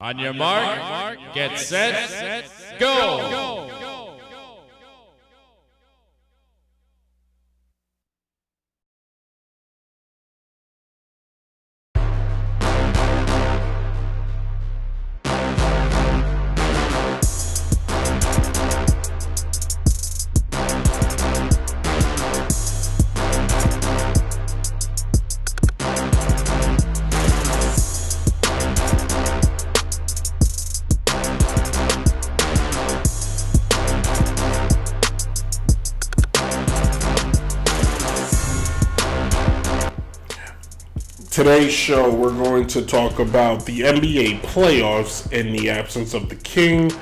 On your mark, get set, go. Today's show, we're going to talk about the NBA playoffs in the absence of the King,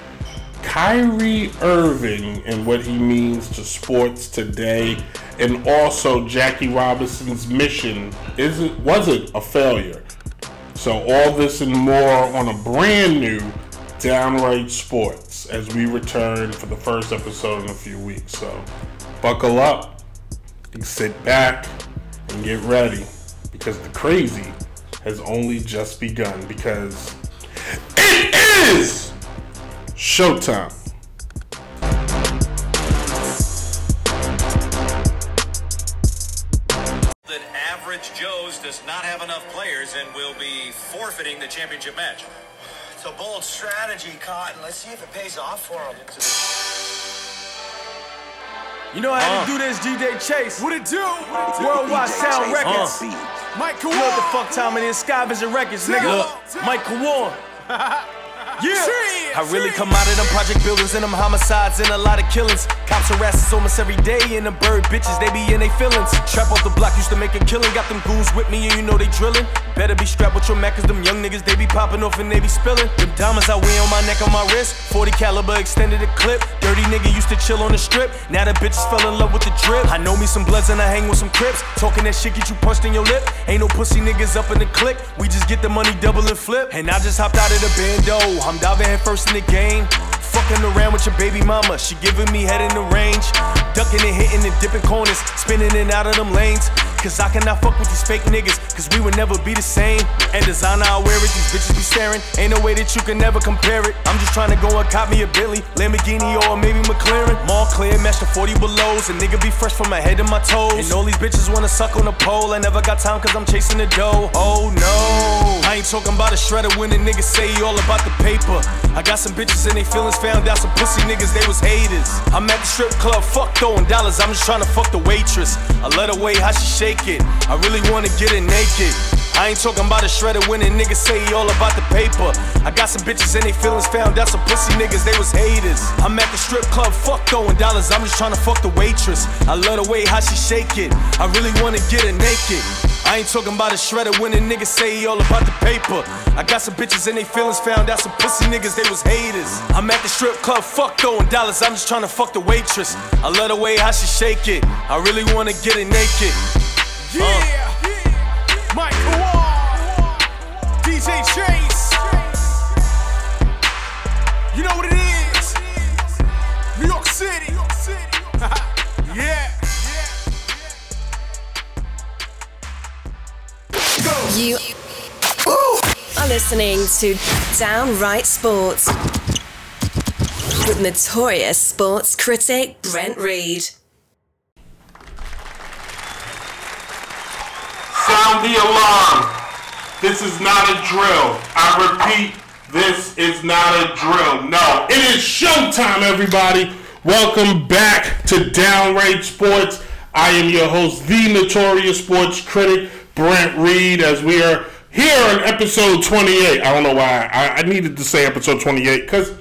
Kyrie Irving, and what he means to sports today, and also Jackie Robinson's mission. Is it was it a failure? So all this and more on a brand new Downright Sports as we return for the first episode in a few weeks. So buckle up, sit back, and get ready because the crazy has only just begun because it is showtime. that average Joe's does not have enough players and will be forfeiting the championship match. It's a bold strategy, Cotton. Let's see if it pays off for him. You know how to uh. do this, DJ Chase. What it do? Worldwide Sound Records. Michael You know what the fuck time it is? Sky Vision Records, nigga. Mike Warren. Yeah. I really come out of them project buildings and them homicides and a lot of killings. Cops harass us almost every day and the bird bitches, they be in they feelings. Trap off the block used to make a killing. Got them goons with me and you know they drilling. Better be strapped with your Mac cause them young niggas, they be popping off and they be spilling. Them diamonds I wear on my neck, on my wrist. 40 caliber extended a clip. Dirty nigga used to chill on the strip. Now the bitches fell in love with the drip. I know me some bloods and I hang with some crips. Talking that shit get you punched in your lip. Ain't no pussy niggas up in the click. We just get the money double and flip. And I just hopped out of the bando. I'm diving head first in the game. Fucking around with your baby mama. She giving me head in the range. Ducking and hitting and dipping corners. Spinning in out of them lanes. Cause I cannot fuck with these fake niggas. Cause we would never be the same. And designer I wear it, these bitches be staring. Ain't no way that you can never compare it. I'm just trying to go and cop me a Billy, Lamborghini, or maybe McLaren. Mall clear, match the 40 belows. A nigga be fresh from my head to my toes. And all these bitches wanna suck on the pole. I never got time cause I'm chasing the dough. Oh no. I ain't talking about a shredder when the niggas say he all about the paper. I got some bitches and they feelings found out some pussy niggas, they was haters. I'm at the strip club, fuck throwing dollars, I'm just trying to fuck the waitress. I let her wait how she shake I really wanna get it naked. I ain't talking about a shredder when a nigga say he all about the paper. I got some bitches and they feelings found out some pussy niggas, they was haters. I'm at the strip club, fuck throwing dollars, I'm just trying to fuck the waitress. I love the way how she shake it. I really wanna get it naked. I ain't talking about a shredder when a nigga say he all about the paper. I got some bitches and they feelings found out some pussy niggas, they was haters. I'm at the strip club, fuck throwing dollars, I'm just trying to fuck the waitress. I love the way how she shake it. I really wanna get it naked. Yeah, Michael Wall, DJ Chase. You know what it is? New York City. yeah. You are listening to Downright Sports with notorious sports critic Brent Reed. Sound the alarm. This is not a drill. I repeat, this is not a drill. No, it is showtime, everybody. Welcome back to Downright Sports. I am your host, the notorious sports critic, Brent Reed, as we are here on episode 28. I don't know why I, I needed to say episode 28 because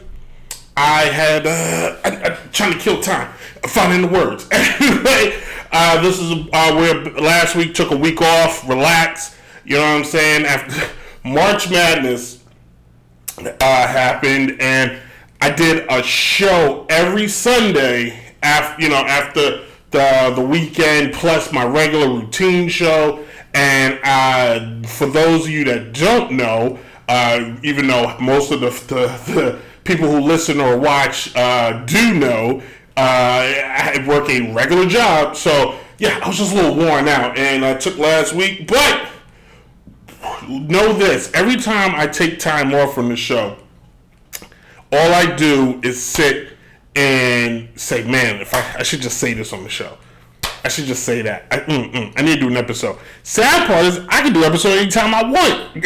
I had uh, I, I, trying to kill time finding the words. anyway, uh, this is uh, where last week took a week off, relax. You know what I'm saying? After March Madness uh, happened, and I did a show every Sunday after you know after the the weekend plus my regular routine show. And uh, for those of you that don't know, uh, even though most of the, the, the people who listen or watch uh, do know, I work a regular job. So yeah, I was just a little worn out, and I took last week, but know this: every time I take time off from the show, all I do is sit and say, "Man, if I, I should just say this on the show." I should just say that. I, mm, mm, I need to do an episode. Sad part is I can do an episode anytime I want.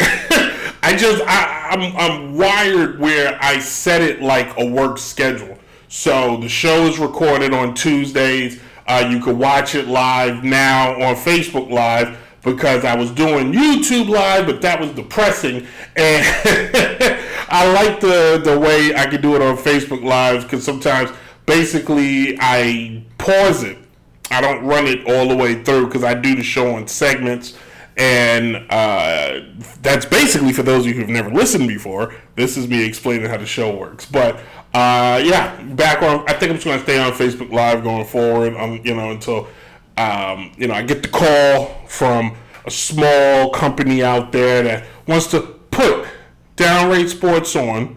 I just I, I'm I'm wired where I set it like a work schedule. So the show is recorded on Tuesdays. Uh, you can watch it live now on Facebook Live because I was doing YouTube Live, but that was depressing. And I like the the way I can do it on Facebook Live because sometimes basically I pause it I don't run it all the way through because I do the show in segments. And uh, that's basically for those of you who've never listened before. This is me explaining how the show works. But uh, yeah, back on. I think I'm just going to stay on Facebook Live going forward. Um, you know, until um, you know I get the call from a small company out there that wants to put downright sports on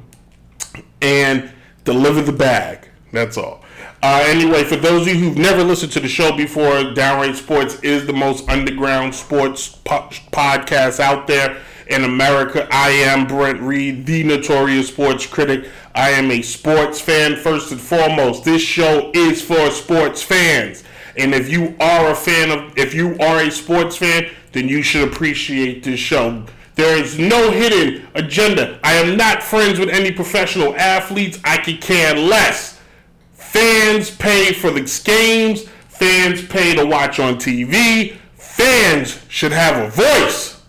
and deliver the bag. That's all. Uh, anyway, for those of you who've never listened to the show before, Downright Sports is the most underground sports po- podcast out there in America. I am Brent Reed, the notorious sports critic. I am a sports fan first and foremost. This show is for sports fans. And if you are a fan of, if you are a sports fan, then you should appreciate this show. There is no hidden agenda. I am not friends with any professional athletes. I could care less. Fans pay for the games. Fans pay to watch on TV. Fans should have a voice,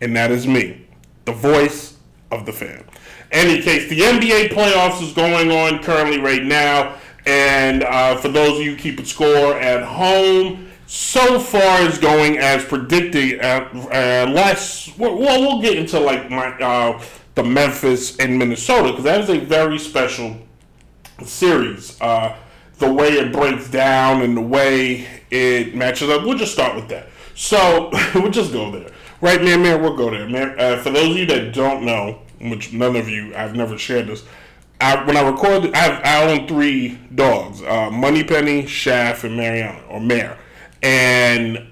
and that is me, the voice of the fan. Any case, the NBA playoffs is going on currently right now, and uh, for those of you keeping score at home, so far is going as predicted. Uh, uh, less, well, we'll get into like my uh, the Memphis and Minnesota because that is a very special series. Uh, the way it breaks down and the way it matches up. We'll just start with that. So we'll just go there. Right, man, man, we'll go there. Man, uh, for those of you that don't know, which none of you, I've never shared this. I, when I record, I, have, I own three dogs: uh, Moneypenny, Shaft, and Mariana, or Mare. And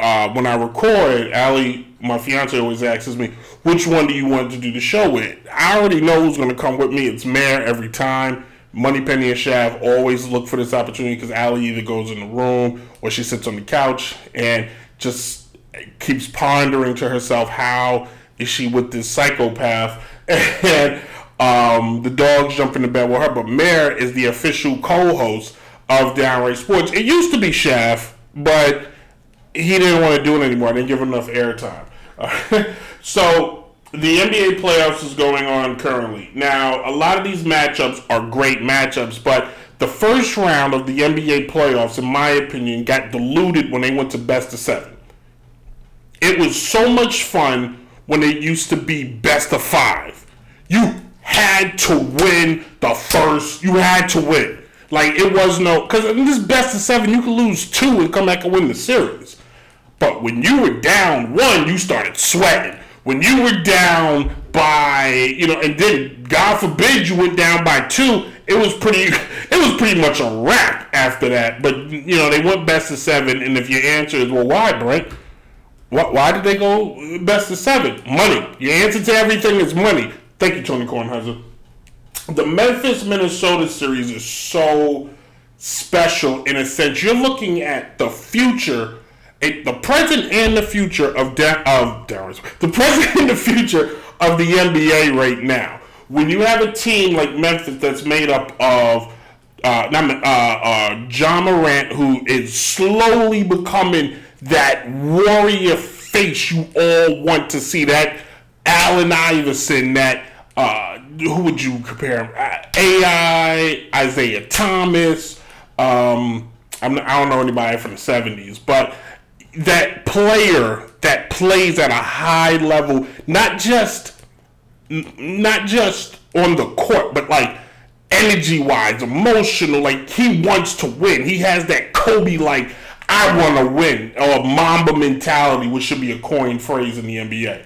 uh, when I record, Allie, my fiance, always asks me, "Which one do you want to do the show with?" I already know who's going to come with me. It's Mare every time. Moneypenny and Shaft always look for this opportunity because Allie either goes in the room or she sits on the couch and just keeps pondering to herself how is she with this psychopath and um, the dogs jump into bed with her. But Mare is the official co-host of Downright Sports. It used to be Shaft, but he didn't want to do it anymore. I didn't give him enough airtime. so the NBA playoffs is going on currently. Now, a lot of these matchups are great matchups, but the first round of the NBA playoffs, in my opinion, got diluted when they went to best of seven. It was so much fun when it used to be best of five. You had to win the first, you had to win. Like, it was no, because in this best of seven, you could lose two and come back and win the series. But when you were down one, you started sweating when you were down by you know, and then God forbid you went down by two, it was pretty it was pretty much a wrap after that. But you know, they went best of seven, and if your answer is well, why, Brent? Why, why did they go best of seven? Money. Your answer to everything is money. Thank you, Tony Kornheiser. The Memphis Minnesota series is so special in a sense. You're looking at the future it, the present and the future of da- of the present and the future of the NBA right now. When you have a team like Memphis that's made up of uh, not, uh, uh, Ja Morant, who is slowly becoming that warrior face you all want to see, that Allen Iverson, that uh, who would you compare him? AI, Isaiah Thomas. Um, I'm, I don't know anybody from the '70s, but that player that plays at a high level, not just not just on the court, but like energy wise, emotional, like he wants to win. He has that Kobe like I want to win or Mamba mentality, which should be a coin phrase in the NBA.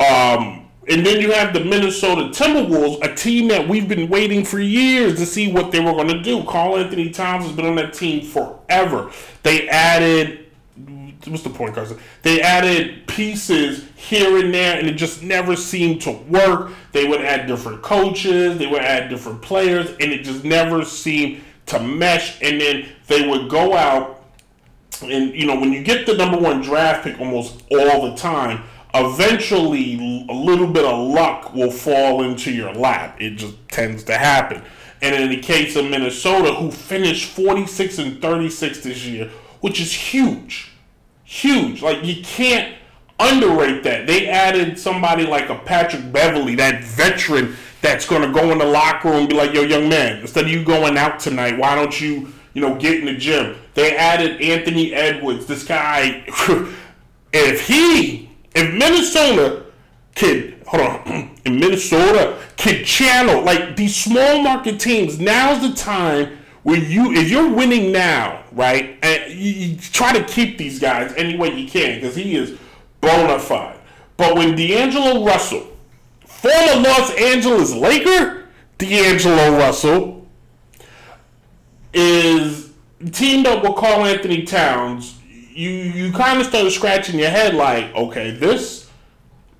Um, and then you have the Minnesota Timberwolves, a team that we've been waiting for years to see what they were going to do. Karl-Anthony Towns has been on that team forever. They added what's the point, Carson? They added pieces here and there, and it just never seemed to work. They would add different coaches, they would add different players, and it just never seemed to mesh. And then they would go out, and you know, when you get the number one draft pick almost all the time, eventually a little bit of luck will fall into your lap. It just tends to happen. And in the case of Minnesota, who finished 46 and 36 this year, which is huge. Huge. Like, you can't underrate that. They added somebody like a Patrick Beverley, that veteran that's going to go in the locker room and be like, yo, young man, instead of you going out tonight, why don't you, you know, get in the gym? They added Anthony Edwards, this guy. if he, if Minnesota could, hold on, in Minnesota could channel, like these small market teams, now's the time where you, if you're winning now, right, and you, you try to keep these guys any way you can because he is bona fide. But when D'Angelo Russell, former Los Angeles Laker, D'Angelo Russell, is teamed up with Karl-Anthony Towns, you you kind of start scratching your head like, okay, this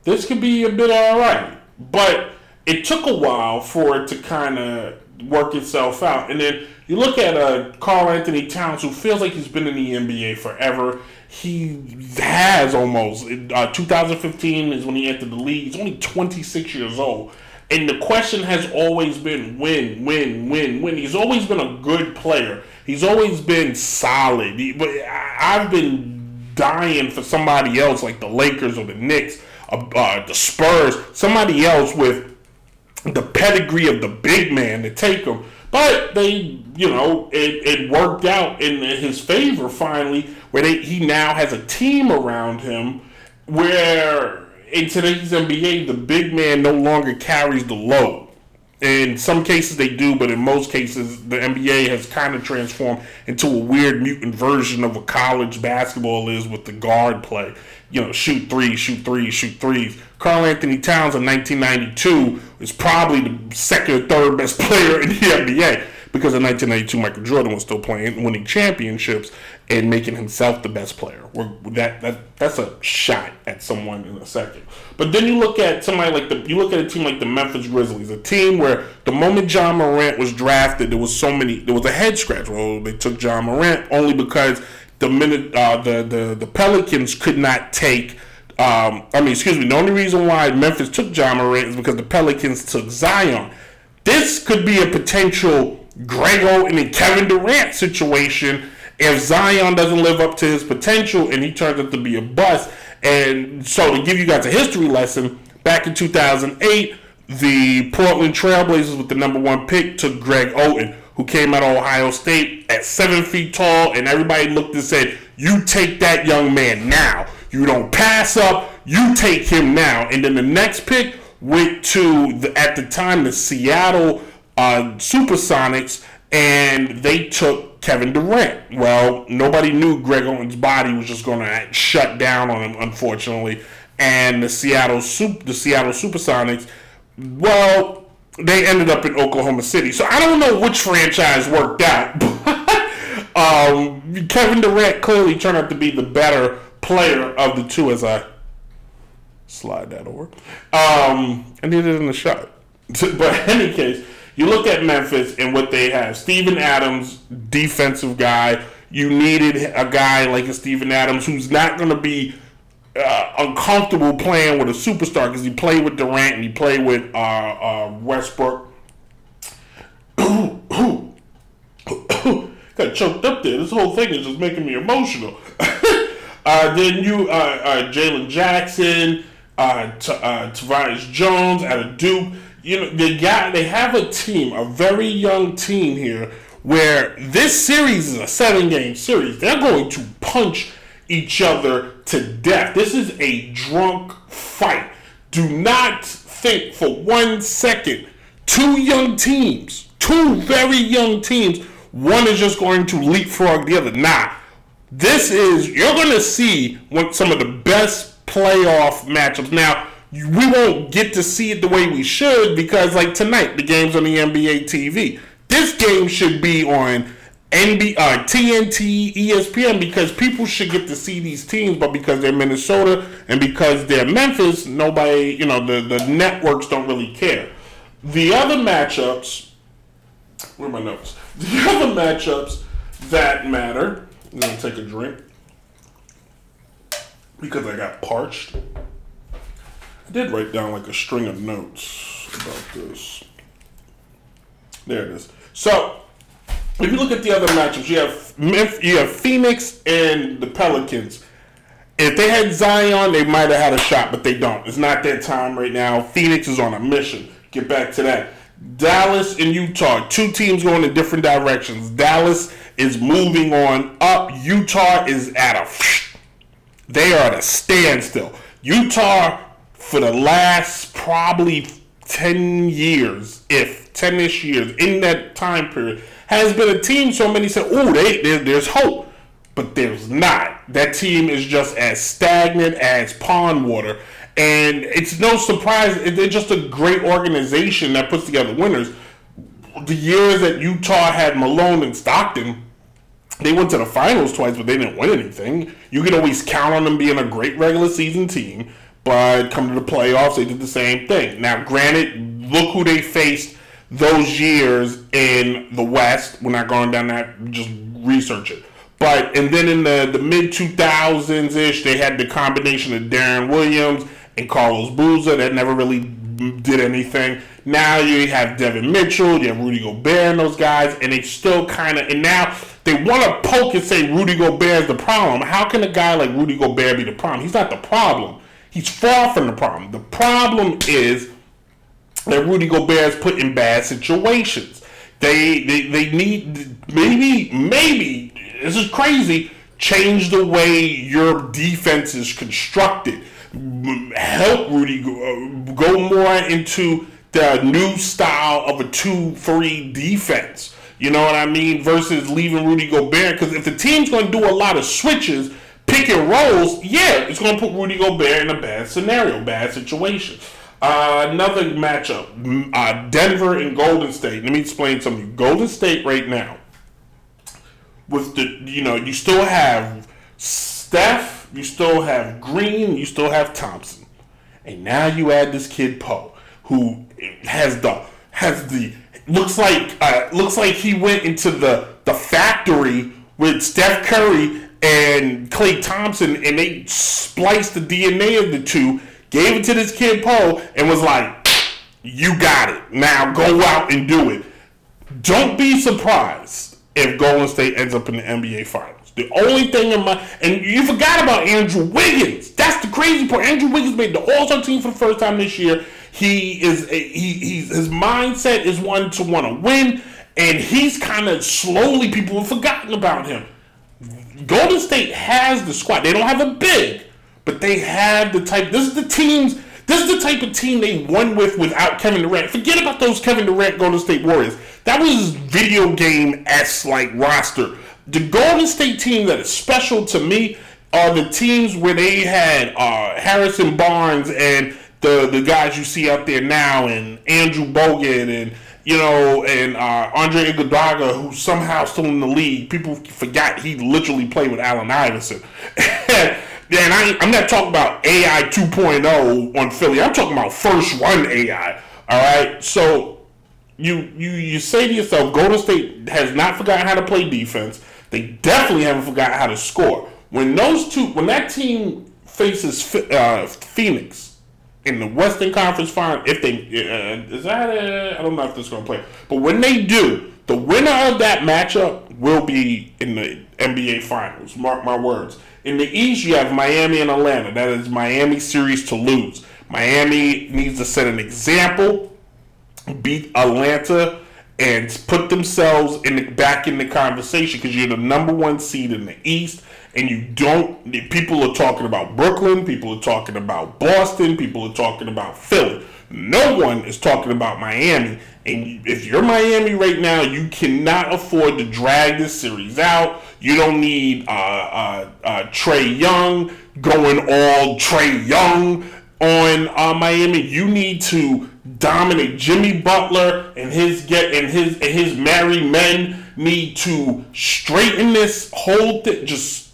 this could be a bit all right. But it took a while for it to kind of work itself out. And then you look at uh, Karl-Anthony Towns, who feels like he's been in the NBA forever. He has almost. Uh, 2015 is when he entered the league. He's only 26 years old. And the question has always been win, win, win, win. He's always been a good player. He's always been solid. He, but I've been dying for somebody else like the Lakers or the Knicks, uh, uh, the Spurs, somebody else with the pedigree of the big man to take him. But they, you know, it, it worked out in his favor finally, where they, he now has a team around him where in today's NBA, the big man no longer carries the load. In some cases they do, but in most cases the NBA has kind of transformed into a weird mutant version of what college basketball is with the guard play. You know, shoot threes, shoot threes, shoot threes. Karl-Anthony Towns in 1992 is probably the second or third best player in the NBA because in 1992 Michael Jordan was still playing, winning championships, and making himself the best player. We're, that that that's a shot at someone in a second. But then you look at somebody like the you look at a team like the Memphis Grizzlies, a team where the moment Ja Morant was drafted, there was so many there was a head scratch. Well, they took Ja Morant only because the minute uh, the, the the Pelicans could not take. Um, I mean, excuse me. The only reason why Memphis took Ja Morant is because the Pelicans took Zion. This could be a potential Greg Oden and Kevin Durant situation if Zion doesn't live up to his potential and he turns out to be a bust. And so, to give you guys a history lesson, back in 2008, the Portland Trailblazers with the number one pick took Greg Oden, who came out of Ohio State at seven feet tall, and everybody looked and said, "You take that young man now. You don't pass up. You take him now." And then the next pick went to the, at the time the Seattle uh, Supersonics, and they took Kevin Durant. Well, nobody knew Greg Oden's body was just going to shut down on him, unfortunately. And the Seattle the Seattle Supersonics, well, they ended up in Oklahoma City. So I don't know which franchise worked out. um, Kevin Durant clearly turned out to be the better player of the two, as I slide that over. Um, I needed it in the shot. but in any case, you look at Memphis and what they have. Steven Adams, defensive guy. You needed a guy like a Steven Adams who's not going to be uh, uncomfortable playing with a superstar because he played with Durant and he played with uh, uh, Westbrook. Got choked up there. This whole thing is just making me emotional. Uh, then you, uh, uh, Jaren Jackson, uh, T- uh, Tyus Jones out of Duke you know they got they have a team, a very young team here, where this series is a seven game series. They're going to punch each other to death. This is a drunk fight. Do not think for one second two young teams, two very young teams, one is just going to leapfrog the other. Nah. This is you're gonna see what some of the best playoff matchups. Now, we won't get to see it the way we should because like tonight the game's on the NBA TV. This game should be on NB, uh, TNT, ESPN because people should get to see these teams, but because they're Minnesota and because they're Memphis, nobody, you know, the, the networks don't really care. The other matchups, where are my notes? The other matchups that matter, I'm to take a drink because I got parched. I did write down like a string of notes about this. There it is. So, if you look at the other matchups, you have you have Phoenix and the Pelicans. If they had Zion, they might have had a shot, but they don't. It's not their time right now. Phoenix is on a mission. Get back to that. Dallas and Utah, two teams going in different directions. Dallas is moving on up. Utah is at a. They are at a standstill. Utah, for the last probably 10 years, if 10 ish years, in that time period, has been a team so many said, oh, they, there, there's hope. But there's not. That team is just as stagnant as pond water. And it's no surprise. They're just a great organization that puts together winners. The years that Utah had Malone and Stockton, they went to the finals twice, but they didn't win anything. You can always count on them being a great regular season team, but come to the playoffs, they did the same thing. Now, granted, look who they faced those years in the West. We're not going down that, just research it. But, and then in the, the mid 2000s ish, they had the combination of Deron Williams and Carlos Boozer that never really did anything. Now you have Devin Mitchell, you have Rudy Gobert and those guys, and they still kind of, and now they want to poke and say Rudy Gobert is the problem. How can a guy like Rudy Gobert be the problem? He's not the problem. He's far from the problem. The problem is that Rudy Gobert is put in bad situations. They, they, they need, maybe, maybe, this is crazy, change the way your defense is constructed help Rudy go, go more into the new style of a 2-3 defense. You know what I mean? Versus leaving Rudy Gobert. Because if the team's going to do a lot of switches, pick and rolls, yeah, it's going to put Rudy Gobert in a bad scenario, bad situation. Uh, another matchup uh, Denver and Golden State. Let me explain something. Golden State right now, with the, you know, you still have Steph you still have Green, you still have Thompson, and now you add this kid Poole, who has the has the looks like uh, looks like he went into the the factory with Steph Curry and Klay Thompson, and they spliced the DNA of the two, gave it to this kid Poole, and was like, "You got it. Now go out and do it." Don't be surprised if Golden State ends up in the NBA Finals. The only thing in my and you forgot about Andrew Wiggins. That's the crazy part. Andrew Wiggins made the All Star team for the first time this year. He is a, he he's his mindset is one to want to win, and he's kind of slowly people have forgotten about him. Golden State has the squad. They don't have a big, but they have the type. This is the teams. This is the type of team they won with without Kevin Durant. Forget about those Kevin Durant Golden State Warriors. That was video game s like roster the Golden State team that is special to me are the teams where they had uh, Harrison Barnes and the the guys you see out there now, and Andrew Bogut and you know, and uh, Andre Iguodala, who's somehow still in the league. People forgot he literally played with Allen Iverson. and I, I'm not talking about AI 2.0 on Philly. I'm talking about first one AI. All right, so you you you say to yourself, Golden State has not forgotten how to play defense. They definitely haven't forgotten how to score. When those two, when that team faces uh, Phoenix in the Western Conference Final, if they uh, is that I don't know if this is going to play, but when they do, the winner of that matchup will be in the NBA Finals. Mark my words. In the East, you have Miami and Atlanta. That is Miami series to lose. Miami needs to set an example, beat Atlanta and put themselves in the, back in the conversation because you're the number one seed in the East, and you don't. People are talking about Brooklyn, people are talking about Boston, people are talking about Philly. No one is talking about Miami. And if you're Miami right now, you cannot afford to drag this series out. You don't need uh, uh, uh, Trae Young going all Trae Young on uh, Miami. You need to dominate Jimmy Butler and his get and his and his married men need to straighten this whole thing. Just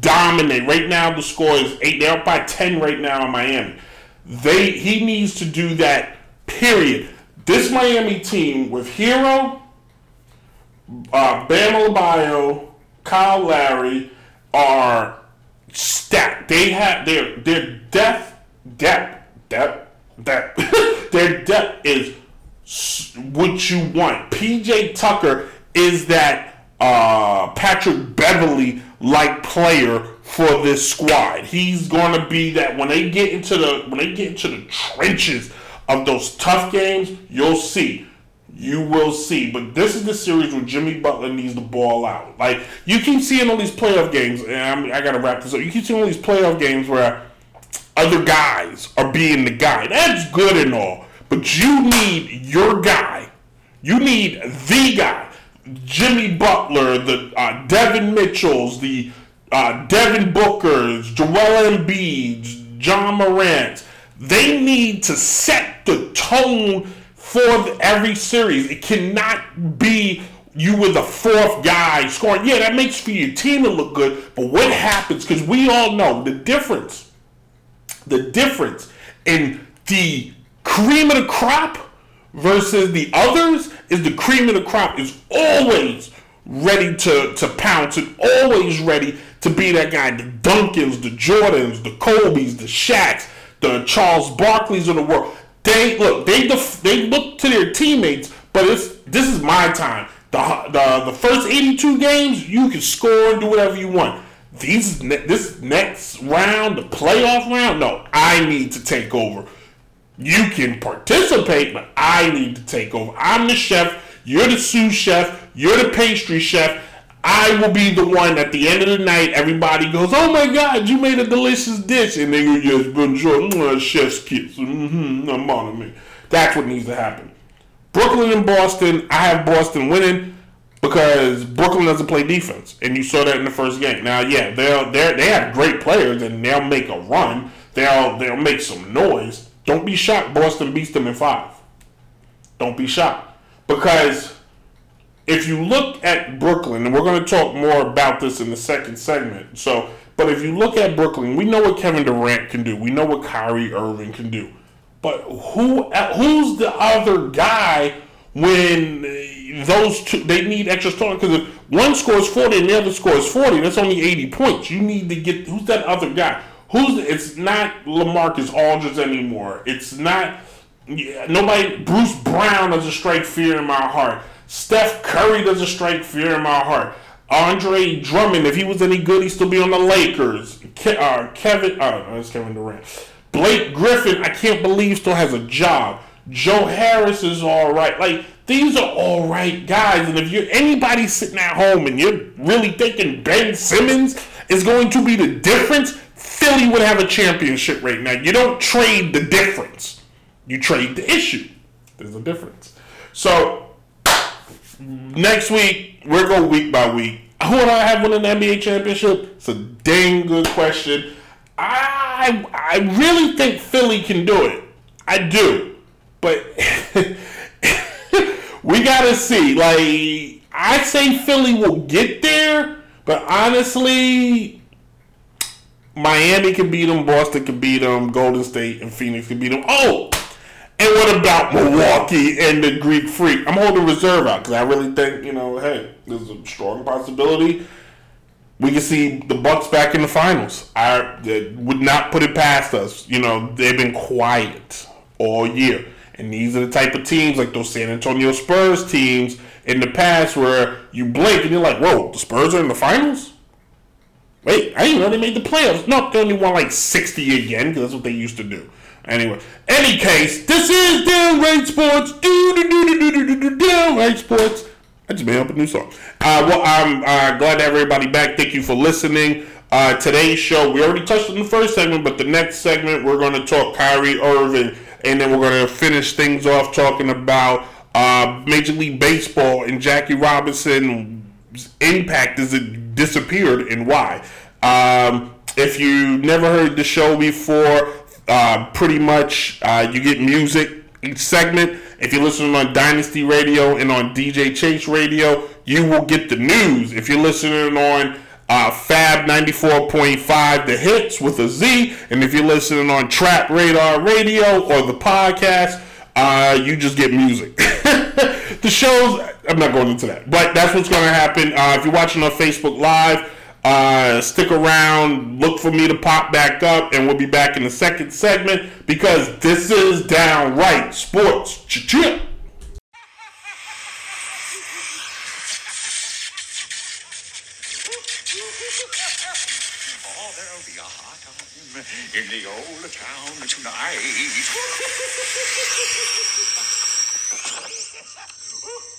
dominate. Right now, the score is eight. They're up by ten right now in Miami. They he needs to do that. Period. This Miami team with Herro, uh, Bam Adebayo, Kyle Lowry are stacked. They have their their depth depth depth depth. their depth is what you want. PJ Tucker is that uh, Patrick Beverley like player for this squad. He's going to be that when they get into the when they get into the trenches of those tough games, you'll see. You will see. But this is the series where Jimmy Butler needs the ball out. Like you keep seeing all these playoff games, and I'm, I gotta wrap this up. You keep seeing all these playoff games where other guys are being the guy. That's good and all, but you need your guy. You need the guy. Jimmy Butler, the uh, Devin Mitchells, the uh, Devin Bookers, Joel Embiid, Ja Morant. They need to set the tone for the, every series. It cannot be you were the fourth guy scoring. Yeah, that makes for your team to look good, but what happens? Because we all know the difference the difference in the cream of the crop versus the others is the cream of the crop is always ready to, to pounce and always ready to be that guy. The Duncans, the Jordans, the Kobe's, the Shaqs, the Charles Barkleys of the world. They look, they def, they look to their teammates, but it's this is my time. The, the the first 82 games, you can score and do whatever you want these this next round, the playoff round, no, I need to take over. You can participate, but I need to take over. I'm the chef. You're the sous chef. You're the pastry chef. I will be the one at the end of the night. Everybody goes, "Oh my God, you made a delicious dish," and they go, "Yes, bonjour, chef's kiss." Mm-hmm, I'm on me. That's what needs to happen. Brooklyn and Boston. I have Boston winning because Brooklyn doesn't play defense, and you saw that in the first game. Now, yeah, they'll they they have great players, and they'll make a run. They'll they'll make some noise. Don't be shocked. Boston beats them in five. Don't be shocked because if you look at Brooklyn, and we're going to talk more about this in the second segment. So, but if you look at Brooklyn, we know what Kevin Durant can do. We know what Kyrie Irving can do. But who uh, who's the other guy when those two they need extra starting because if one scores 40 and the other scores 40 that's only 80 points you need to get who's that other guy who's it's not lamarcus aldridge anymore. It's not nobody bruce brown doesn't strike fear in my heart. Seth curry doesn't strike fear in my heart. Andre drummond if he was any good he'd still be on the lakers. Ke- uh, kevin uh, that's kevin durant. Blake griffin i can't believe still has a job. Joe harris is all right. Like these are all right guys, and if you're anybody sitting at home and you're really thinking Ben Simmons is going to be the difference, Philly would have a championship right now. You don't trade the difference; you trade the issue. There's a difference. So next week we're going week by week. Who would I have winning the NBA championship? It's a dang good question. I I really think Philly can do it. I do, but. we gotta see. Like I say, Philly will get there, but honestly, Miami can beat them, Boston can beat them, Golden State and Phoenix can beat them. Oh, and what about Milwaukee and the Greek Freak? I'm holding reserve out because I really think you know, hey, there's a strong possibility we can see the Bucks back in the finals. I would not put it past us. You know, they've been quiet all year. And these are the type of teams like those San Antonio Spurs teams in the past where you blink and you're like, whoa, the Spurs are in the finals? Wait, I didn't know they made the playoffs. No, they only won like 60 again because that's what they used to do. Anyway, any case, this is Downright Sports. Do do do do do do do Downright Sports. I just made up a new song. Uh, well, I'm uh, glad to have everybody back. Thank you for listening. Uh, today's show, we already touched on the first segment, but the next segment, we're going to talk Kyrie Irving and then we're going to finish things off talking about uh, Major League Baseball and Jackie Robinson's impact Is it disappeared and why. Um, if you never heard the show before, uh, pretty much uh, you get music each segment. If you're listening on Dynasty Radio and on DJ Chase Radio, you will get the news. If you're listening on uh, Fab 94.5, the hits with a Z, and if you're listening on Trap Radar Radio or the podcast, uh, you just get music. the show's. I'm not going into that, but that's what's going to happen. Uh, if you're watching on Facebook Live, uh, stick around. Look for me to pop back up, and we'll be back in the second segment because this is downright sports. Oh, in the old town tonight. Woo!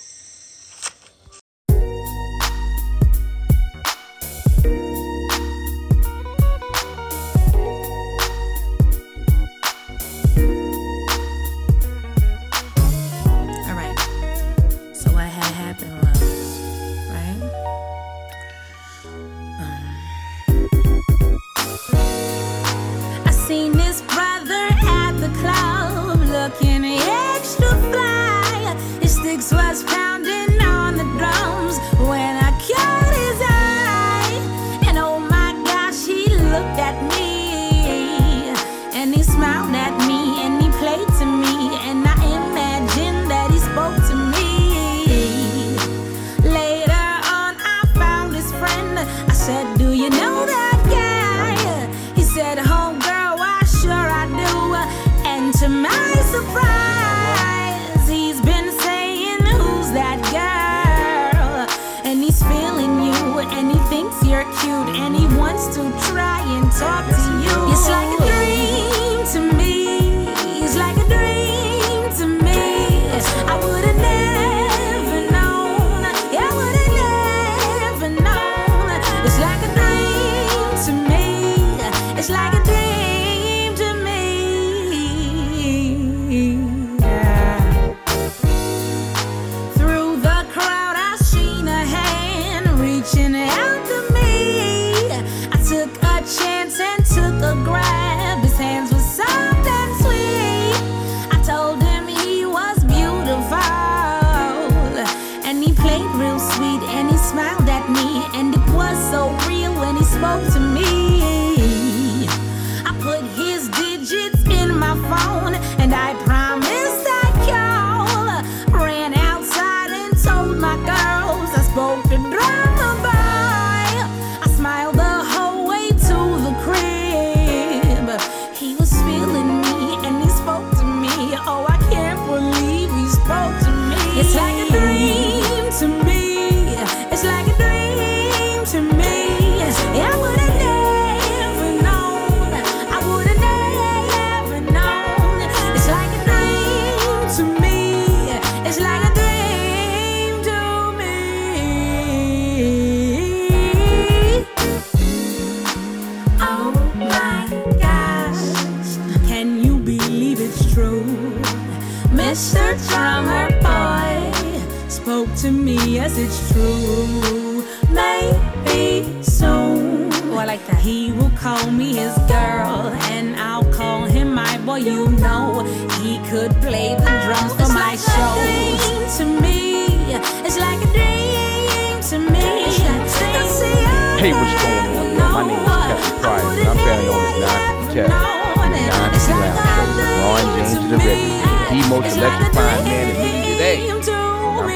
Hey, what's going on, yo? My name is Kevin Pryor, and I'm better known as Nine Kevin. Nine Lounge, LeBron James of the record, the most electrifying man in me today. I'm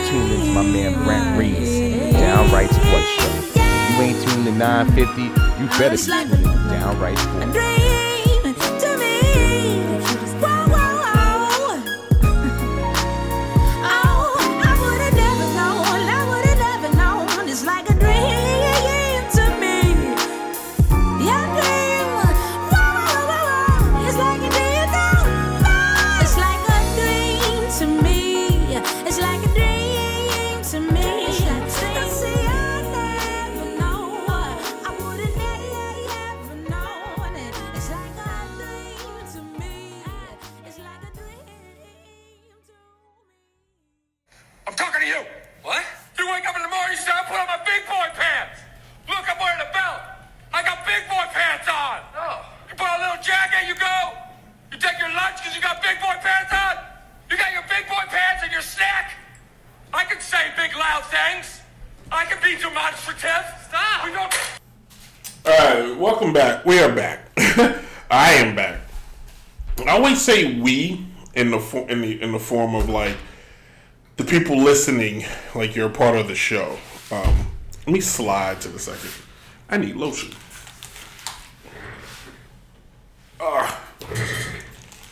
tuned into my man Brent Reeves, Downright Sports Show. If you ain't tuned to 950, you better be tuned to Downright Sports. Back. We are back. I am back. I always say we in the fo- in the in the form of like the people listening, like you're a part of the show. Um, let me slide to the second. I need lotion. Uh,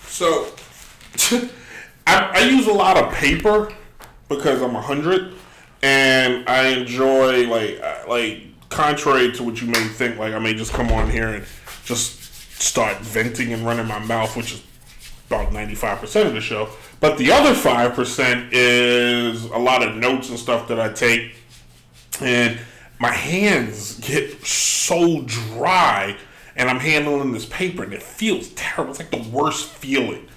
so I, I use a lot of paper because I'm a hundred, and I enjoy like like contrary to what you may think, like I may just come on here and just start venting and running my mouth, which is about ninety five percent of the show. But the other five percent is a lot of notes and stuff that I take, and my hands get so dry, and I'm handling this paper, and it feels terrible. It's like the worst feeling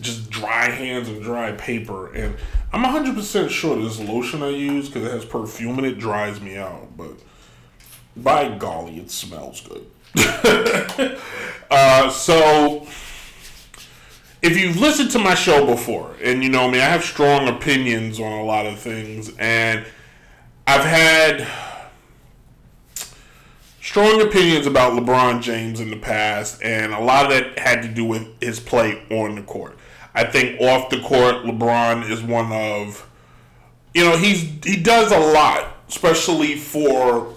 just dry hands and dry paper. And I'm 100% sure this lotion I use, because it has perfume in it, dries me out. But by golly, it smells good. uh, so, if you've listened to my show before, and you know me, I have strong opinions on a lot of things, and I've had strong opinions about LeBron James in the past, and a lot of that had to do with his play on the court. I think off the court, LeBron is one of, you know, he's he does a lot, especially for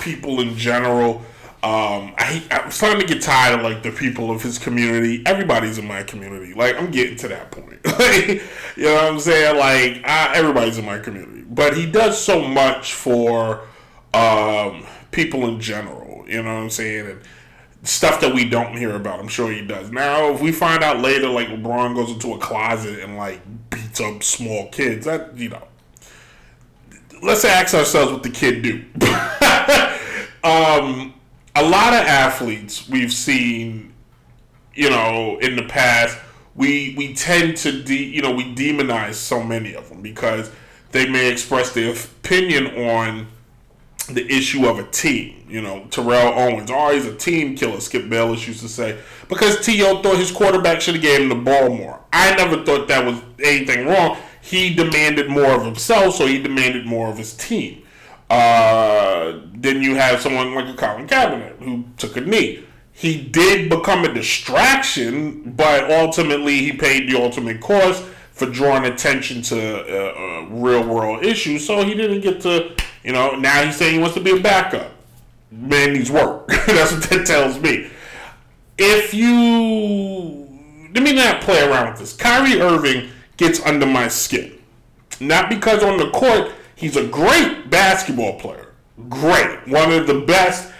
people in general. Um, I, I'm starting to get tired of like the people of his community. Everybody's in my community. Like I'm getting to that point. You know what I'm saying? Like I, everybody's in my community, but he does so much for um, people in general. You know what I'm saying? And stuff that we don't hear about. I'm sure he does. Now, if we find out later, like LeBron goes into a closet and like beats up small kids, that you know, let's ask ourselves what the kid do. um, a lot of athletes we've seen, you know, in the past, we we tend to de- you know we demonize so many of them because they may express their opinion on the issue of a team. You know, Terrell Owens, oh, he's a team killer. Skip Bayless used to say because T.O. thought his quarterback should have gave him the ball more. I never thought that was anything wrong. He demanded more of himself, so he demanded more of his team. Uh, then you have someone like a Colin Kaepernick who took a knee. He did become a distraction, but ultimately he paid the ultimate cost for drawing attention to uh, uh, real world issues. So he didn't get to, you know, now he's saying he wants to be a backup. Man needs work. That's what that tells me. If you, let me not play around with this. Kyrie Irving gets under my skin. Not because on the court, he's a great basketball player. Great. One of the best.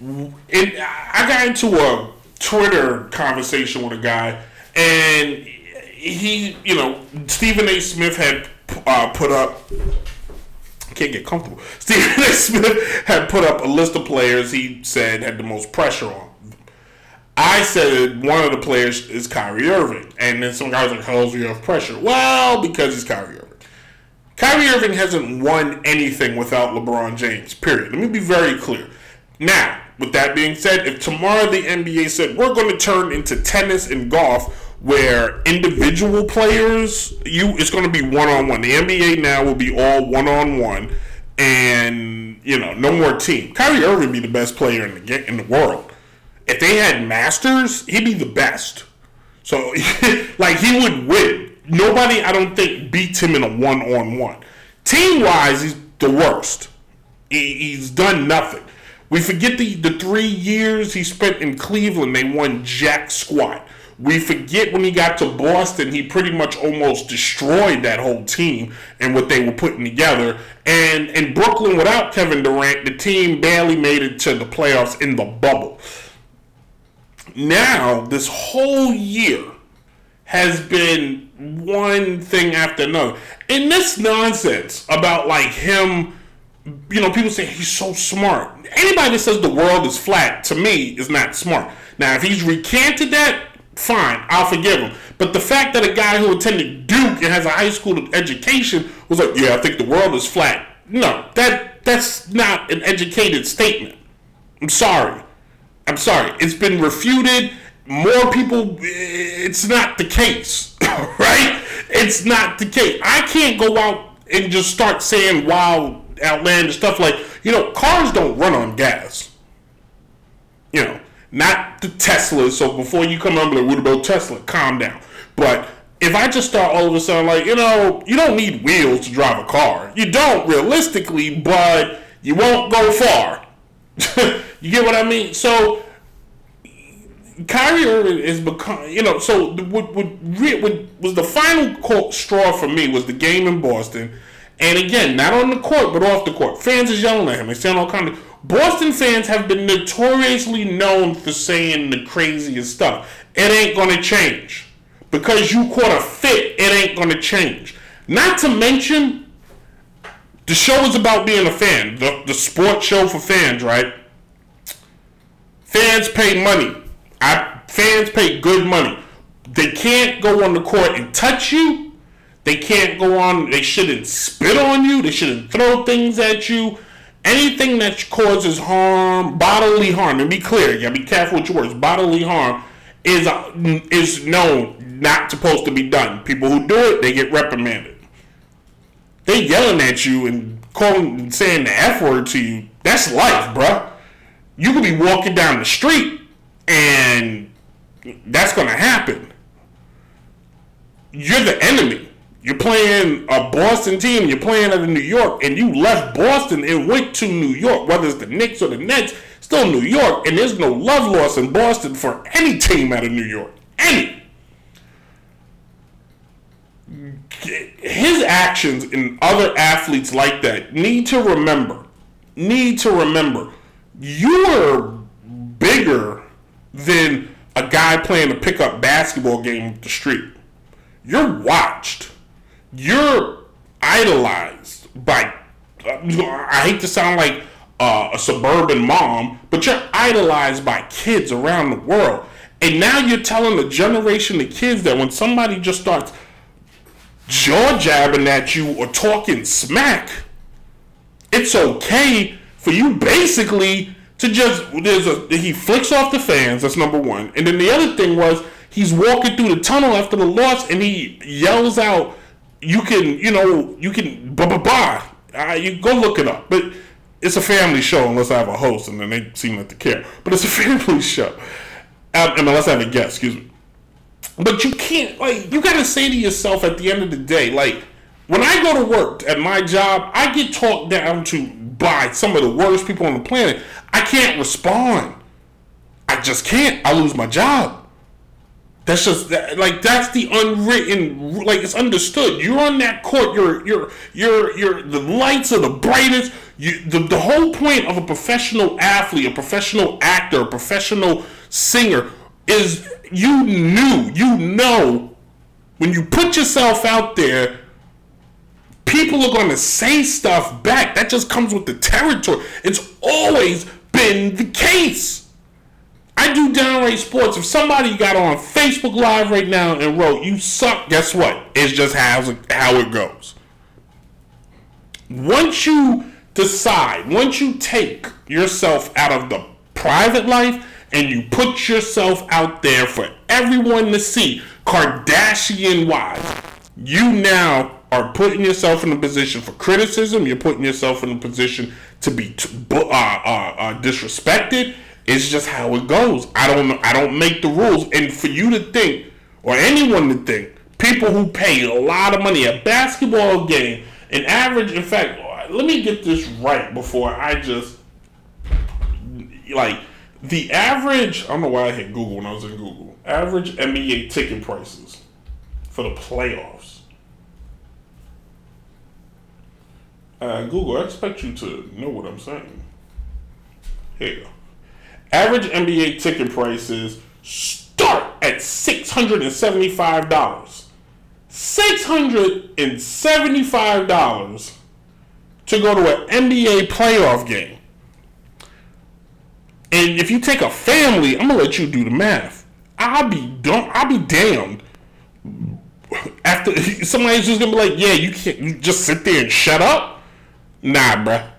I got into a Twitter conversation with a guy, and he, you know, Stephen A. Smith had uh, put up. Can't get comfortable. Stephen A. Smith had put up a list of players he said had the most pressure on. I said one of the players is Kyrie Irving, and then some guys like, "How's he have pressure?" Well, because he's Kyrie Irving. Kyrie Irving hasn't won anything without LeBron James. Period. Let me be very clear. Now, with that being said, if tomorrow the NBA said we're going to turn into tennis and golf, where individual players, you it's going to be one on one. The NBA now will be all one on one, and you know no more team. Kyrie Irving be the best player in the in the world. If they had masters, he'd be the best. So, like, he would win. Nobody, I don't think, beats him in a one on one. Team wise, he's the worst. He, he's done nothing. We forget the, the three years he spent in Cleveland, they won jack squat. We forget when he got to Boston, he pretty much almost destroyed that whole team and what they were putting together. And in Brooklyn, without Kevin Durant, the team barely made it to the playoffs in the bubble now this whole year has been one thing after another. And this nonsense about like him, you know, people say he's so smart. Anybody that says the world is flat to me is not smart. Now, if he's recanted that, fine, I'll forgive him. But the fact that a guy who attended Duke and has a high school education was like, yeah, I think the world is flat. No, that that's not an educated statement. I'm sorry. I'm sorry. It's been refuted. More people, it's not the case, right? It's not the case. I can't go out and just start saying wild outlandish stuff like you know cars don't run on gas. You know, not the Tesla. So before you come on, like, what about Tesla? Calm down. But if I just start all of a sudden like, you know, you don't need wheels to drive a car. You don't realistically, but you won't go far. you get what I mean? So Kyrie Irving is become, you know, so what, what, what was the final straw for me was the game in Boston. And again, not on the court, but off the court. Fans is yelling at him. They saying all kind of. Boston fans have been notoriously known for saying the craziest stuff. It ain't gonna change because you caught a fit. It ain't gonna change. Not to mention, the show is about being a fan. The the sports show for fans, right? Fans pay money. I fans pay good money. They can't go on the court and touch you. They can't go on. They shouldn't spit on you. They shouldn't throw things at you anything that causes harm, bodily harm, and be clear, you gotta be careful with your words. Bodily harm is uh, is known not supposed to be done. People who do it, they get reprimanded. They yelling at you and calling and saying the f word to you. That's life, bruh. You could be walking down the street and that's gonna happen. You're the enemy you're playing a Boston team you're playing out of New York and you left Boston and went to New York, whether it's the Knicks or the Nets, still New York, and there's no love loss in Boston for any team out of New York. Any. His actions and other athletes like that need to remember, need to remember, you are bigger than a guy playing a pickup basketball game up the street. You're watched you're idolized by. I hate to sound like uh, a suburban mom, but you're idolized by kids around the world. And now you're telling a generation of kids that when somebody just starts jaw jabbing at you or talking smack, it's okay for you basically to just there's a he flicks off the fans. That's number one. And then the other thing was he's walking through the tunnel after the loss and he yells out you can, you know, you can blah blah blah. Uh, you go look it up, but it's a family show unless I have a host, and then they seem not to care. But it's a family show, um, unless I have a guest. Excuse me. But you can't like you got to say to yourself at the end of the day, like when I go to work at my job, I get talked down to by some of the worst people on the planet. I can't respond. I just can't. I lose my job. That's just like that's the unwritten like it's understood. You're on that court. You're you're you're you're the lights are the brightest. You the, the whole point of a professional athlete, a professional actor, a professional singer is you knew you know when you put yourself out there people are going to say stuff back that just comes with the territory it's always been the case I do downright sports. If somebody got on Facebook Live right now and wrote, "You suck," guess what? It's just how how it goes. Once you decide, once you take yourself out of the private life and you put yourself out there for everyone to see, Kardashian wise, you now are putting yourself in a position for criticism. You're putting yourself in a position to be uh, uh, uh, disrespected it's just how it goes. I don't I don't make the rules. And for you to think, or anyone to think, people who pay a lot of money a basketball game, an average. In fact, let me get this right before I just like the average. I don't know why I hit Google when I was in Google. Average NBA ticket prices for the playoffs. Uh, Google, I expect you to know what I'm saying. Here. Average NBA ticket prices start at $675. $675 to go to an NBA playoff game. And if you take a family, I'm gonna let you do the math. I'll be done. I'll be damned. After somebody's just gonna be like, "Yeah, you can't. You just sit there and shut up." Nah, bruh.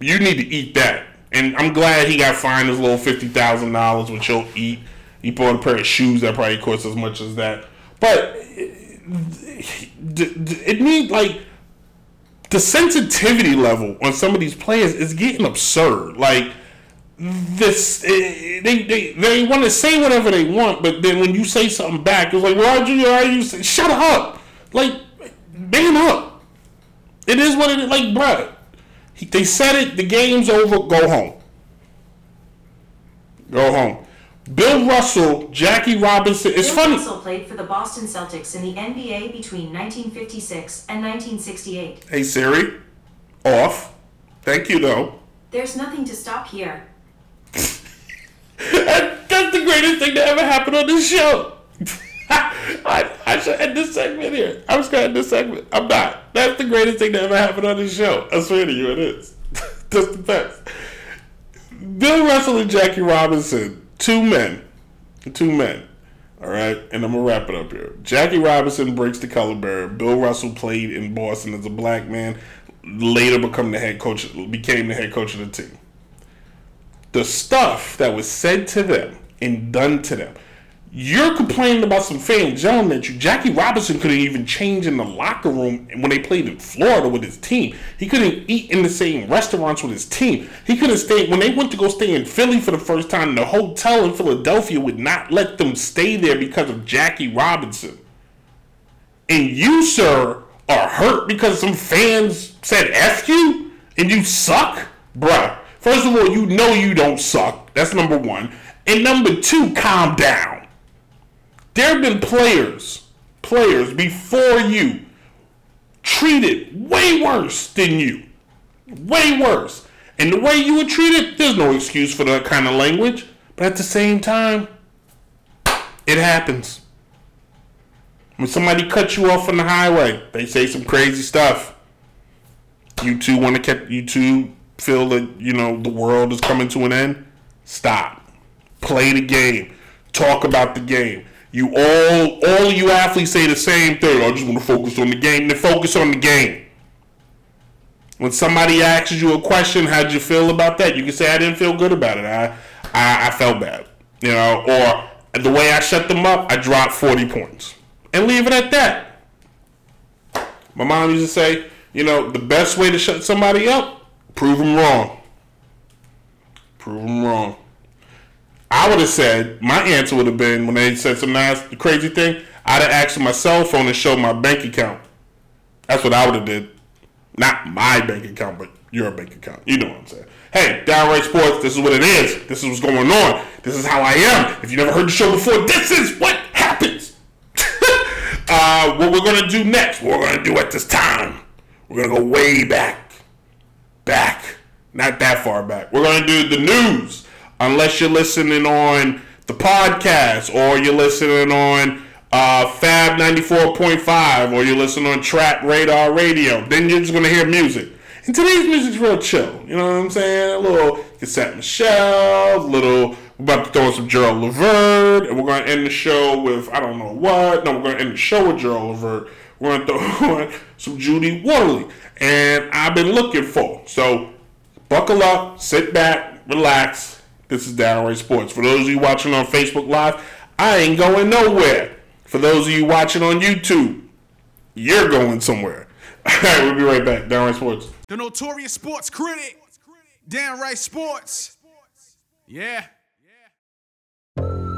You need to eat that. And I'm glad he got fined his little fifty thousand dollars, which he'll eat. He bought a pair of shoes that probably cost as much as that. But it need like the sensitivity level on some of these players is getting absurd. Like this, eh, they they they want to say whatever they want, but then when you say something back, it's like, why'd you? Why you say? Shut up! Like, man up. It is what it is. Like, bruh, he, they said it. The game's over. Go home. Go home. Bill Russell, Jackie Robinson. It's Bill funny. Russell played for the Boston Celtics in the NBA between 1956 and 1968. Hey Siri, off. Thank you though. There's nothing to stop here. That's the greatest thing to ever happen on this show. I, I should end this segment here. I'm just gonna end this segment. I'm not. That's the greatest thing to ever happen on this show. I swear to you, it is. Just the best. Bill Russell and Jackie Robinson, two men, two men. All right, and I'm gonna wrap it up here. Jackie Robinson breaks the color barrier. Bill Russell played in Boston as a black man, later become the head coach, became the head coach of the team. The stuff that was said to them and done to them. You're complaining about some fans yelling at you. Jackie Robinson couldn't even change in the locker room when they played in Florida with his team. He couldn't eat in the same restaurants with his team. He couldn't stay when they went to go stay in Philly for the first time. The hotel in Philadelphia would not let them stay there because of Jackie Robinson. And you, sir, are hurt because some fans said F you and you suck? Bruh. First of all, you know you don't suck. That's number one. And number two, calm down. There have been players, players before you treated way worse than you. Way worse. And the way you were treated, there's no excuse for that kind of language. But at the same time, it happens. When somebody cuts you off on the highway, they say some crazy stuff. You two want to catch, you two feel that, you know, the world is coming to an end. Stop. Play the game. Talk about the game. You all, all you athletes say the same thing. I just want to focus on the game. Then focus on the game. When somebody asks you a question, how'd you feel about that? You can say I didn't feel good about it. I, I, I felt bad. You know, or the way I shut them up, I dropped forty points, and leave it at that. My mom used to say, you know, the best way to shut somebody up, prove them wrong. Prove them wrong. I would have said my answer would have been when they said some nice crazy thing. I'd have asked for my cell phone and showed my bank account. That's what I would have did. Not my bank account, but your bank account. You know what I'm saying. Hey, downright sports. This is what it is. This is what's going on. This is how I am. If you never heard the show before, this is what happens. uh, what we're gonna do next? What we're gonna do at this time? We're gonna go way back, back, not that far back. We're gonna do the news unless you're listening on the podcast or you're listening on uh, Fab 94.5 or you're listening on Trap Radar Radio. Then you're just going to hear music. And today's music's real chill. You know what I'm saying? A little Chrisette Michele, a little, we're about to throw in some Gerald Levert, and we're going to end the show with, I don't know what. No, we're going to end the show with Gerald Levert. We're going to throw in some Jody Watley. And I've been looking for. So buckle up, sit back, relax, this is Downright Sports. For those of you watching on Facebook Live, I ain't going nowhere. For those of you watching on YouTube, you're going somewhere. All right, we'll be right back. Downright Sports. The notorious sports critic, Downright Sports. Yeah. you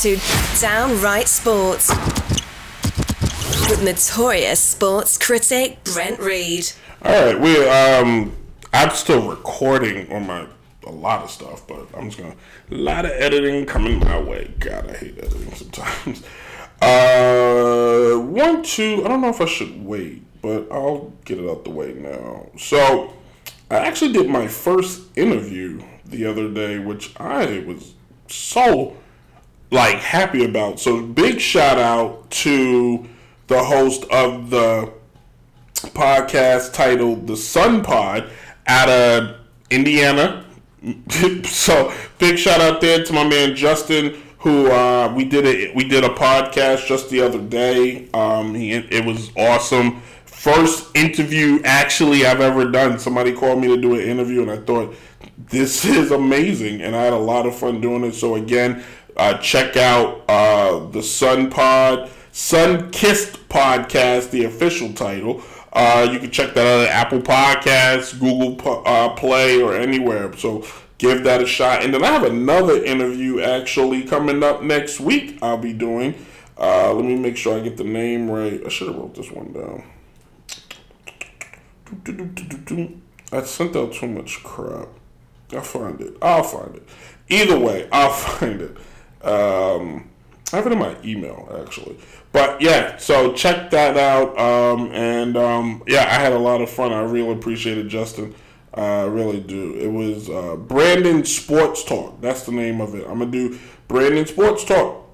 to Downright Sports with notorious sports critic Brent Reed. All right, we um, I'm still recording on my a lot of stuff, but I'm just gonna a lot of editing coming my way. God, I hate editing sometimes. Uh, one, two. I don't know if I should wait, but I'll get it out the way now. So, I actually did my first interview the other day, which I was so like happy about. So, big shout out to the host of the podcast titled The Sun Pod out of Indiana. so big shout out there to my man Justin, who uh, we did a we did a podcast just the other day. Um, he it was awesome. First interview actually I've ever done. Somebody called me to do an interview, and I thought this is amazing, and I had a lot of fun doing it. So again, uh, check out uh, the Sun Pod, Sun Kissed podcast, the official title. Uh, you can check that out at Apple Podcasts, Google uh, Play, or anywhere. So give that a shot. And then I have another interview actually coming up next week. I'll be doing. Uh, let me make sure I get the name right. I should have wrote this one down. I sent out too much crap. I'll find it. I'll find it. Either way, I'll find it. Um, I have it in my email actually. But yeah, so check that out. Um, and um, yeah, I had a lot of fun. I really appreciated Justin. I really do. It was uh, Brandon Sports Talk. That's the name of it. I'm gonna do Brandon Sports Talk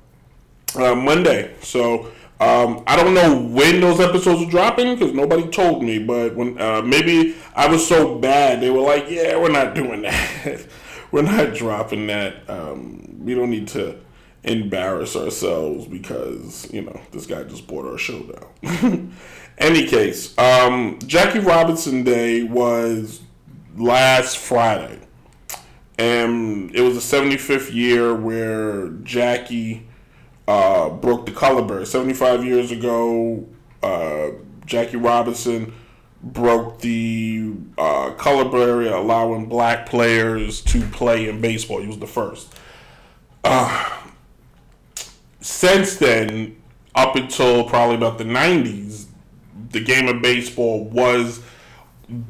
uh, Monday. So um, I don't know when those episodes are dropping because nobody told me. But when uh, maybe I was so bad, they were like, "Yeah, we're not doing that. we're not dropping that. Um, we don't need to embarrass ourselves because you know this guy just bought our show down." Any case, um, Jackie Robinson Day was last Friday, and it was the 75th year where Jackie uh, broke the color barrier. 75 years ago, uh, Jackie Robinson broke the uh, color barrier, allowing black players to play in baseball. He was the first. Uh, since then, up until probably about the 90s, the game of baseball was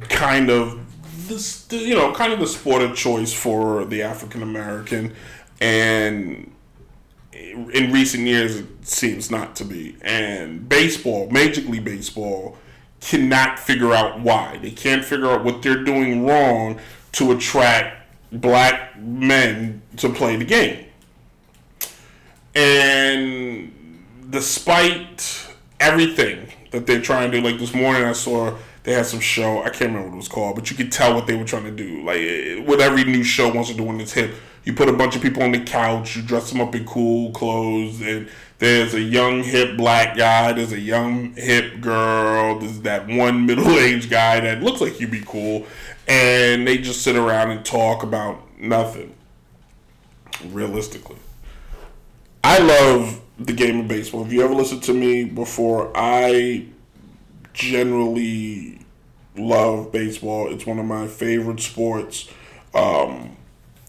kind of this, you know, kind of the sport of choice for the African American, and in recent years it seems not to be. And baseball, Major League Baseball, cannot figure out why. They can't figure out what they're doing wrong to attract black men to play the game. And despite everything that they're trying to do, like this morning I saw they had some show. I can't remember what it was called, but you could tell what they were trying to do. Like what every new show wants to do when it's hip. You put a bunch of people on the couch, you dress them up in cool clothes, and there's a young hip black guy, there's a young hip girl, there's that one middle aged guy that looks like he'd be cool, and they just sit around and talk about nothing. Realistically. I love the game of baseball. If you ever listened to me before, I generally love baseball. It's one of my favorite sports. Um,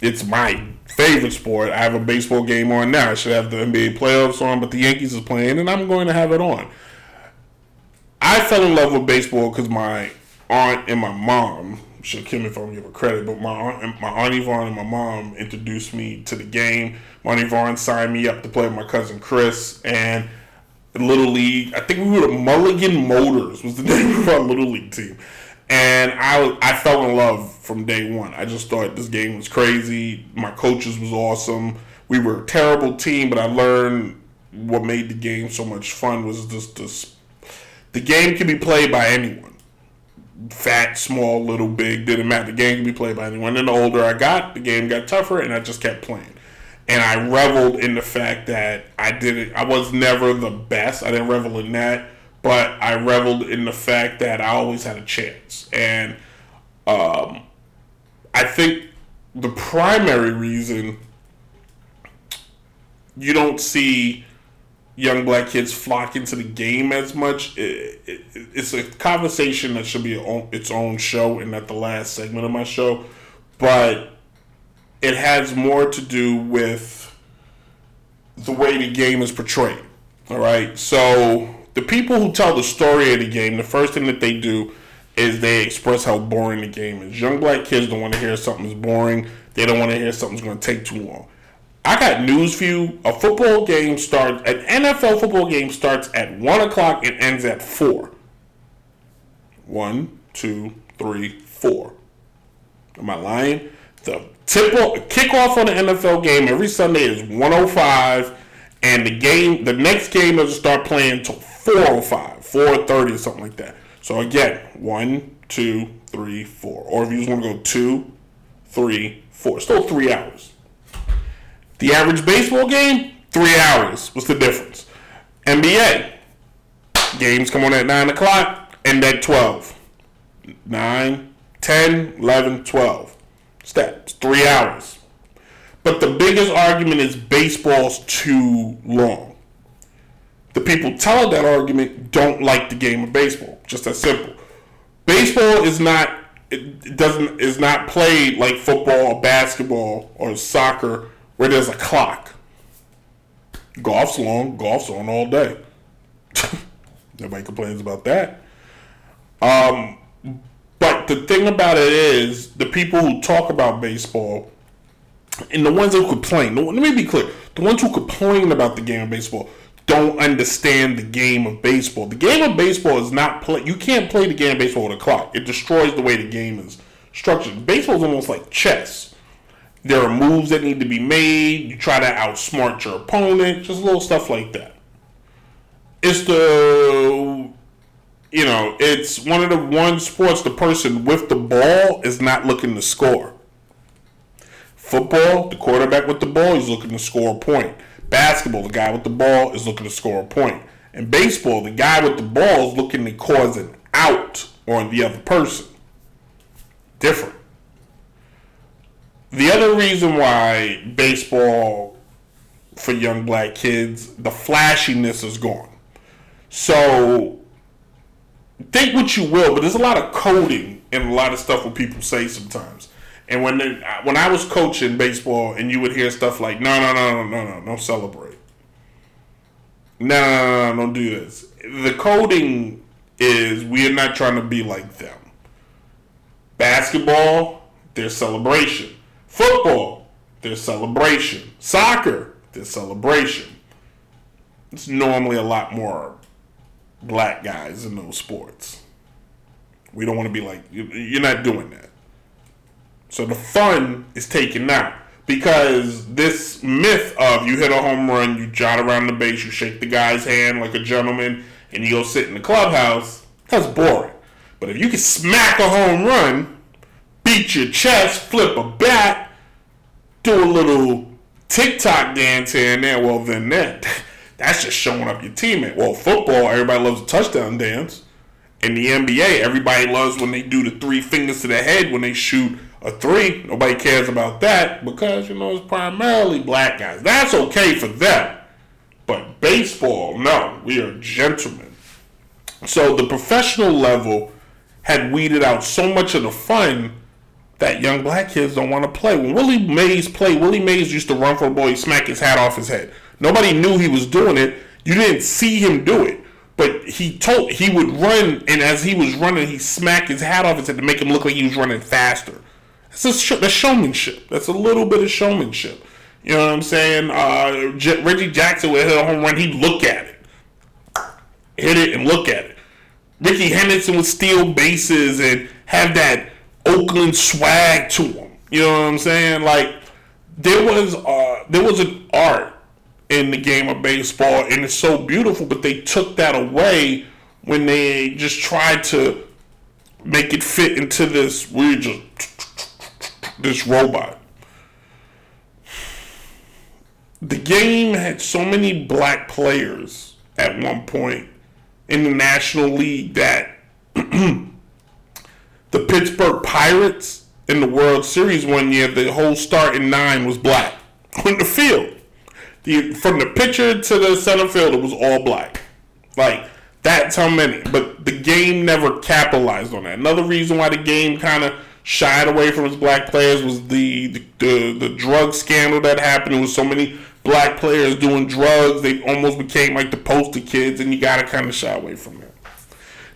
it's my favorite sport. I have a baseball game on now. I should have the NBA playoffs on, but the Yankees is playing, and I'm going to have it on. I fell in love with baseball because my aunt and my mom should kill me if I don't give her credit, but my aunt, my aunt Yvonne and my mom introduced me to the game. My aunt Yvonne signed me up to play with my cousin Chris, and Little League. I think we were the Mulligan Motors was the name of our Little League team. And I, I fell in love from day one. I just thought this game was crazy. My coaches was awesome. We were a terrible team, but I learned what made the game so much fun was just this The game can be played by anyone. Fat, small, little, big, didn't matter. The game can be played by anyone. And the older I got, the game got tougher, and I just kept playing. And I reveled in the fact that I didn't. I was never the best. I didn't revel in that, but I reveled in the fact that I always had a chance. And um, I think the primary reason you don't see young black kids flock into the game as much. It, it, it's a conversation that should be its own show and not the last segment of my show, but it has more to do with the way the game is portrayed. All right, so the people who tell the story of the game, the first thing that they do is they express how boring the game is. Young black kids don't want to hear something's boring. They don't want to hear something's going to take too long. I got news for you. A football game starts, an NFL football game starts at 1 o'clock and ends at 4. 1, 2, 3, 4. Am I lying? The tip kickoff on the NFL game every Sunday is 105 and the game the next game doesn't start playing until 405, 430 or something like that. So again, one, two, three, four. Or if you just want to go two, three, four. Still three hours. The average baseball game, three hours. What's the difference? NBA, games come on at 9 o'clock, end at 12. 9, 10, 11, 12. Steps, three hours. But the biggest argument is baseball's too long. The people telling that argument don't like the game of baseball. Just that simple. Baseball is not it doesn't is not played like football or basketball or soccer where there's a clock. Golf's long, golf's on all day. Nobody complains about that. Um, but the thing about it is, the people who talk about baseball and the ones who complain, let me be clear, the ones who complain about the game of baseball don't understand the game of baseball. The game of baseball is not play. You can't play the game of baseball with a clock. It destroys the way the game is structured. Baseball is almost like chess. There are moves that need to be made. You try to outsmart your opponent. Just a little stuff like that. It's the you know, it's one of the one sports the person with the ball is not looking to score. Football, the quarterback with the ball, he's looking to score a point. Basketball, the guy with the ball is looking to score a point. In baseball, the guy with the ball is looking to cause an out on the other person. Different. The other reason why baseball for young black kids, the flashiness is gone. So think what you will, but there's a lot of coding and a lot of stuff what people say sometimes. And when when I was coaching baseball, and you would hear stuff like, "No, no, no, no, no, no, don't celebrate. No, no, no, no, don't do this." The coding is we are not trying to be like them. Basketball, there's celebration. Football, there's celebration. Soccer, there's celebration. It's normally a lot more black guys in those sports. We don't want to be like, you're not doing that. So the fun is taken out because this myth of you hit a home run, you jot around the base, you shake the guy's hand like a gentleman, and you go sit in the clubhouse, that's boring. But if you can smack a home run, beat your chest, flip a bat, do a little TikTok dance here and there, well then that that's just showing up your teammate. Well, football, everybody loves a touchdown dance. In the NBA, everybody loves when they do the three fingers to the head when they shoot a three. Nobody cares about that because, you know, it's primarily black guys. That's okay for them. But baseball, no. We are gentlemen. So the professional level had weeded out so much of the fun that young black kids don't want to play. When Willie Mays played, Willie Mays used to run for a he smack his hat off his head. Nobody knew he was doing it. You didn't see him do it. But he told he would run, and as he was running, he smacked his hat off his head to make him look like he was running faster. Sh- that's showmanship. That's a little bit of showmanship. You know what I'm saying? Uh, J- Reggie Jackson would hit a home run. He'd look at it, hit it, and look at it. Rickey Henderson would steal bases and have that Oakland swag to him. You know what I'm saying? Like there was uh, there was an art in the game of baseball, and it's so beautiful. But they took that away when they just tried to make it fit into this we just this robot. The game had so many black players at one point in the National League that the Pittsburgh Pirates in the World Series one year, the whole starting nine was black on the field. The, from the pitcher to the center field, it was all black. Like that's how many. But the game never capitalized on that. Another reason why the game kind of shied away from his black players was the, the the, the drug scandal that happened. Was so many black players doing drugs, they almost became like the poster kids, and you gotta kind of shy away from that.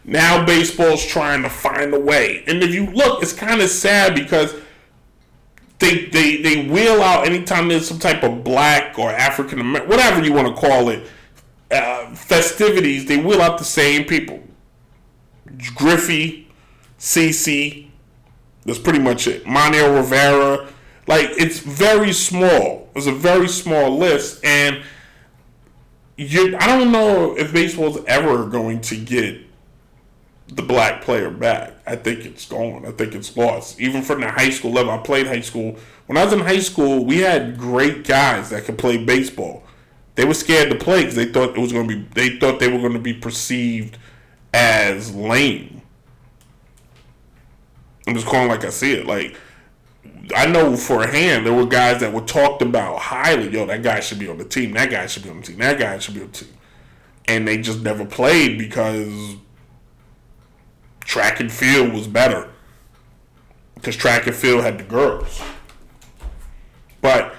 Now baseball's trying to find a way, and if you look, it's kind of sad because they they they wheel out anytime there's some type of black or African American, whatever you want to call it, uh, festivities. They wheel out the same people. Griffey, CC, that's pretty much it. Manuel Rivera. Like it's very small. It's a very small list, and you. I don't know if baseball's ever going to get the black player back. I think it's gone. I think it's lost. Even from the high school level, I played high school. When I was in high school, we had great guys that could play baseball. They were scared to play because they thought it was going to be. They thought they were going to be perceived as lame. I'm just calling like I see it. Like I know for a hand there were guys that were talked about highly. Yo, that guy should be on the team. That guy should be on the team. That guy should be on the team. And they just never played because track and field was better. Because track and field had the girls. But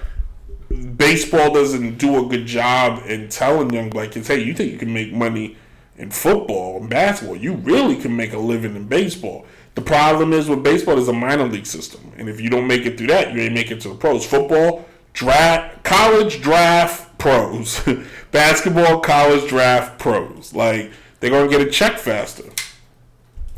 baseball doesn't do a good job in telling young black kids, hey, you think you can make money in football and basketball? You really can make a living in baseball. The problem is with baseball is a minor league system, and if you don't make it through that, you ain't make it to the pros. Football, draft, college draft, pros. Basketball, college draft, pros. Like they're gonna get a check faster.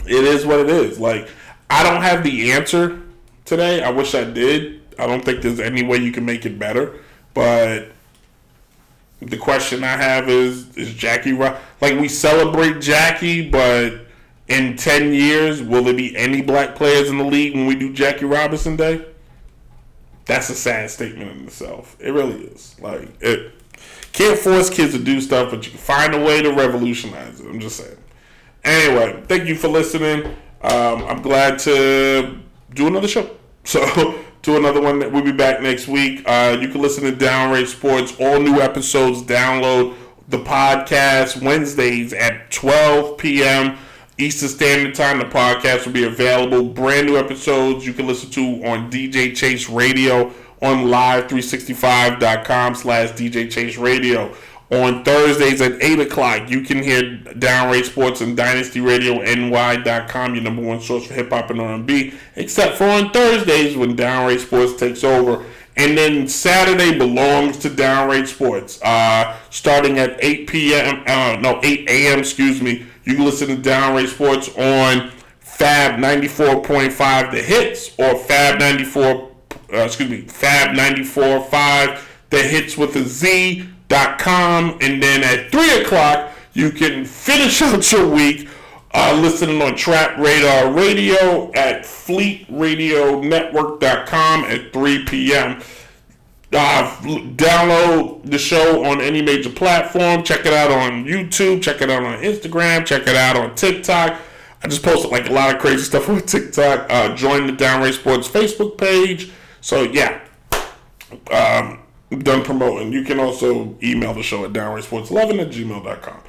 It is what it is. Like I don't have the answer today. I wish I did. I don't think there's any way you can make it better. But the question I have is: Is Jackie like we celebrate Jackie, but in 10 years, will there be any black players in the league when we do Jackie Robinson Day? That's a sad statement in itself. It really is. Like, it can't force kids to do stuff, but you can find a way to revolutionize it. I'm just saying. Anyway, thank you for listening. Um, I'm glad to do another show. So, do another one. We'll be back next week. Uh, you can listen to Downright Sports. All new episodes. Download the podcast Wednesdays at 12 p.m. Eastern Standard Time. The podcast will be available. Brand new episodes you can listen to on DJ Chase Radio on live365.com slash DJ Chase Radio. On Thursdays at 8 o'clock, you can hear Downright Sports and DynastyRadioNY.com, your number one source for hip hop and R&B, except for on Thursdays when Downright Sports takes over. And then Saturday belongs to Downright Sports. Uh, starting at 8 p.m., uh, no, 8 a.m., excuse me, you can listen to Downright Sports on Fab 94.5 The Hits or Fab 94, uh, excuse me, Fab 94.5 The Hits with a Z dot com. And then at 3 o'clock, you can finish out your week uh, listening on Trap Radar Radio at FleetRadioNetwork.com at 3 p.m. Uh, download the show on any major platform. Check it out on YouTube. Check it out on Instagram. Check it out on TikTok. I just posted like a lot of crazy stuff on TikTok. Uh, join the Downright Sports Facebook page. So yeah, um, done promoting. You can also email the show at downrightsports11 at gmail.com.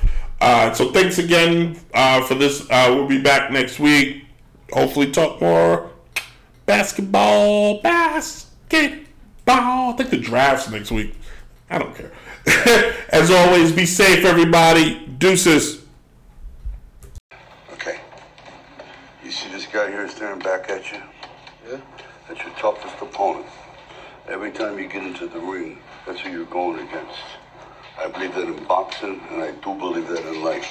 Uh, so thanks again uh, for this. Uh, we'll be back next week. Hopefully, talk more basketball, basketball. Basketball. I think the draft's next week. I don't care. As always, be safe, everybody. Deuces. Okay. You see this guy here staring back at you? Yeah. That's your toughest opponent. Every time you get into the ring, that's who you're going against. I believe that in boxing, and I do believe that in life.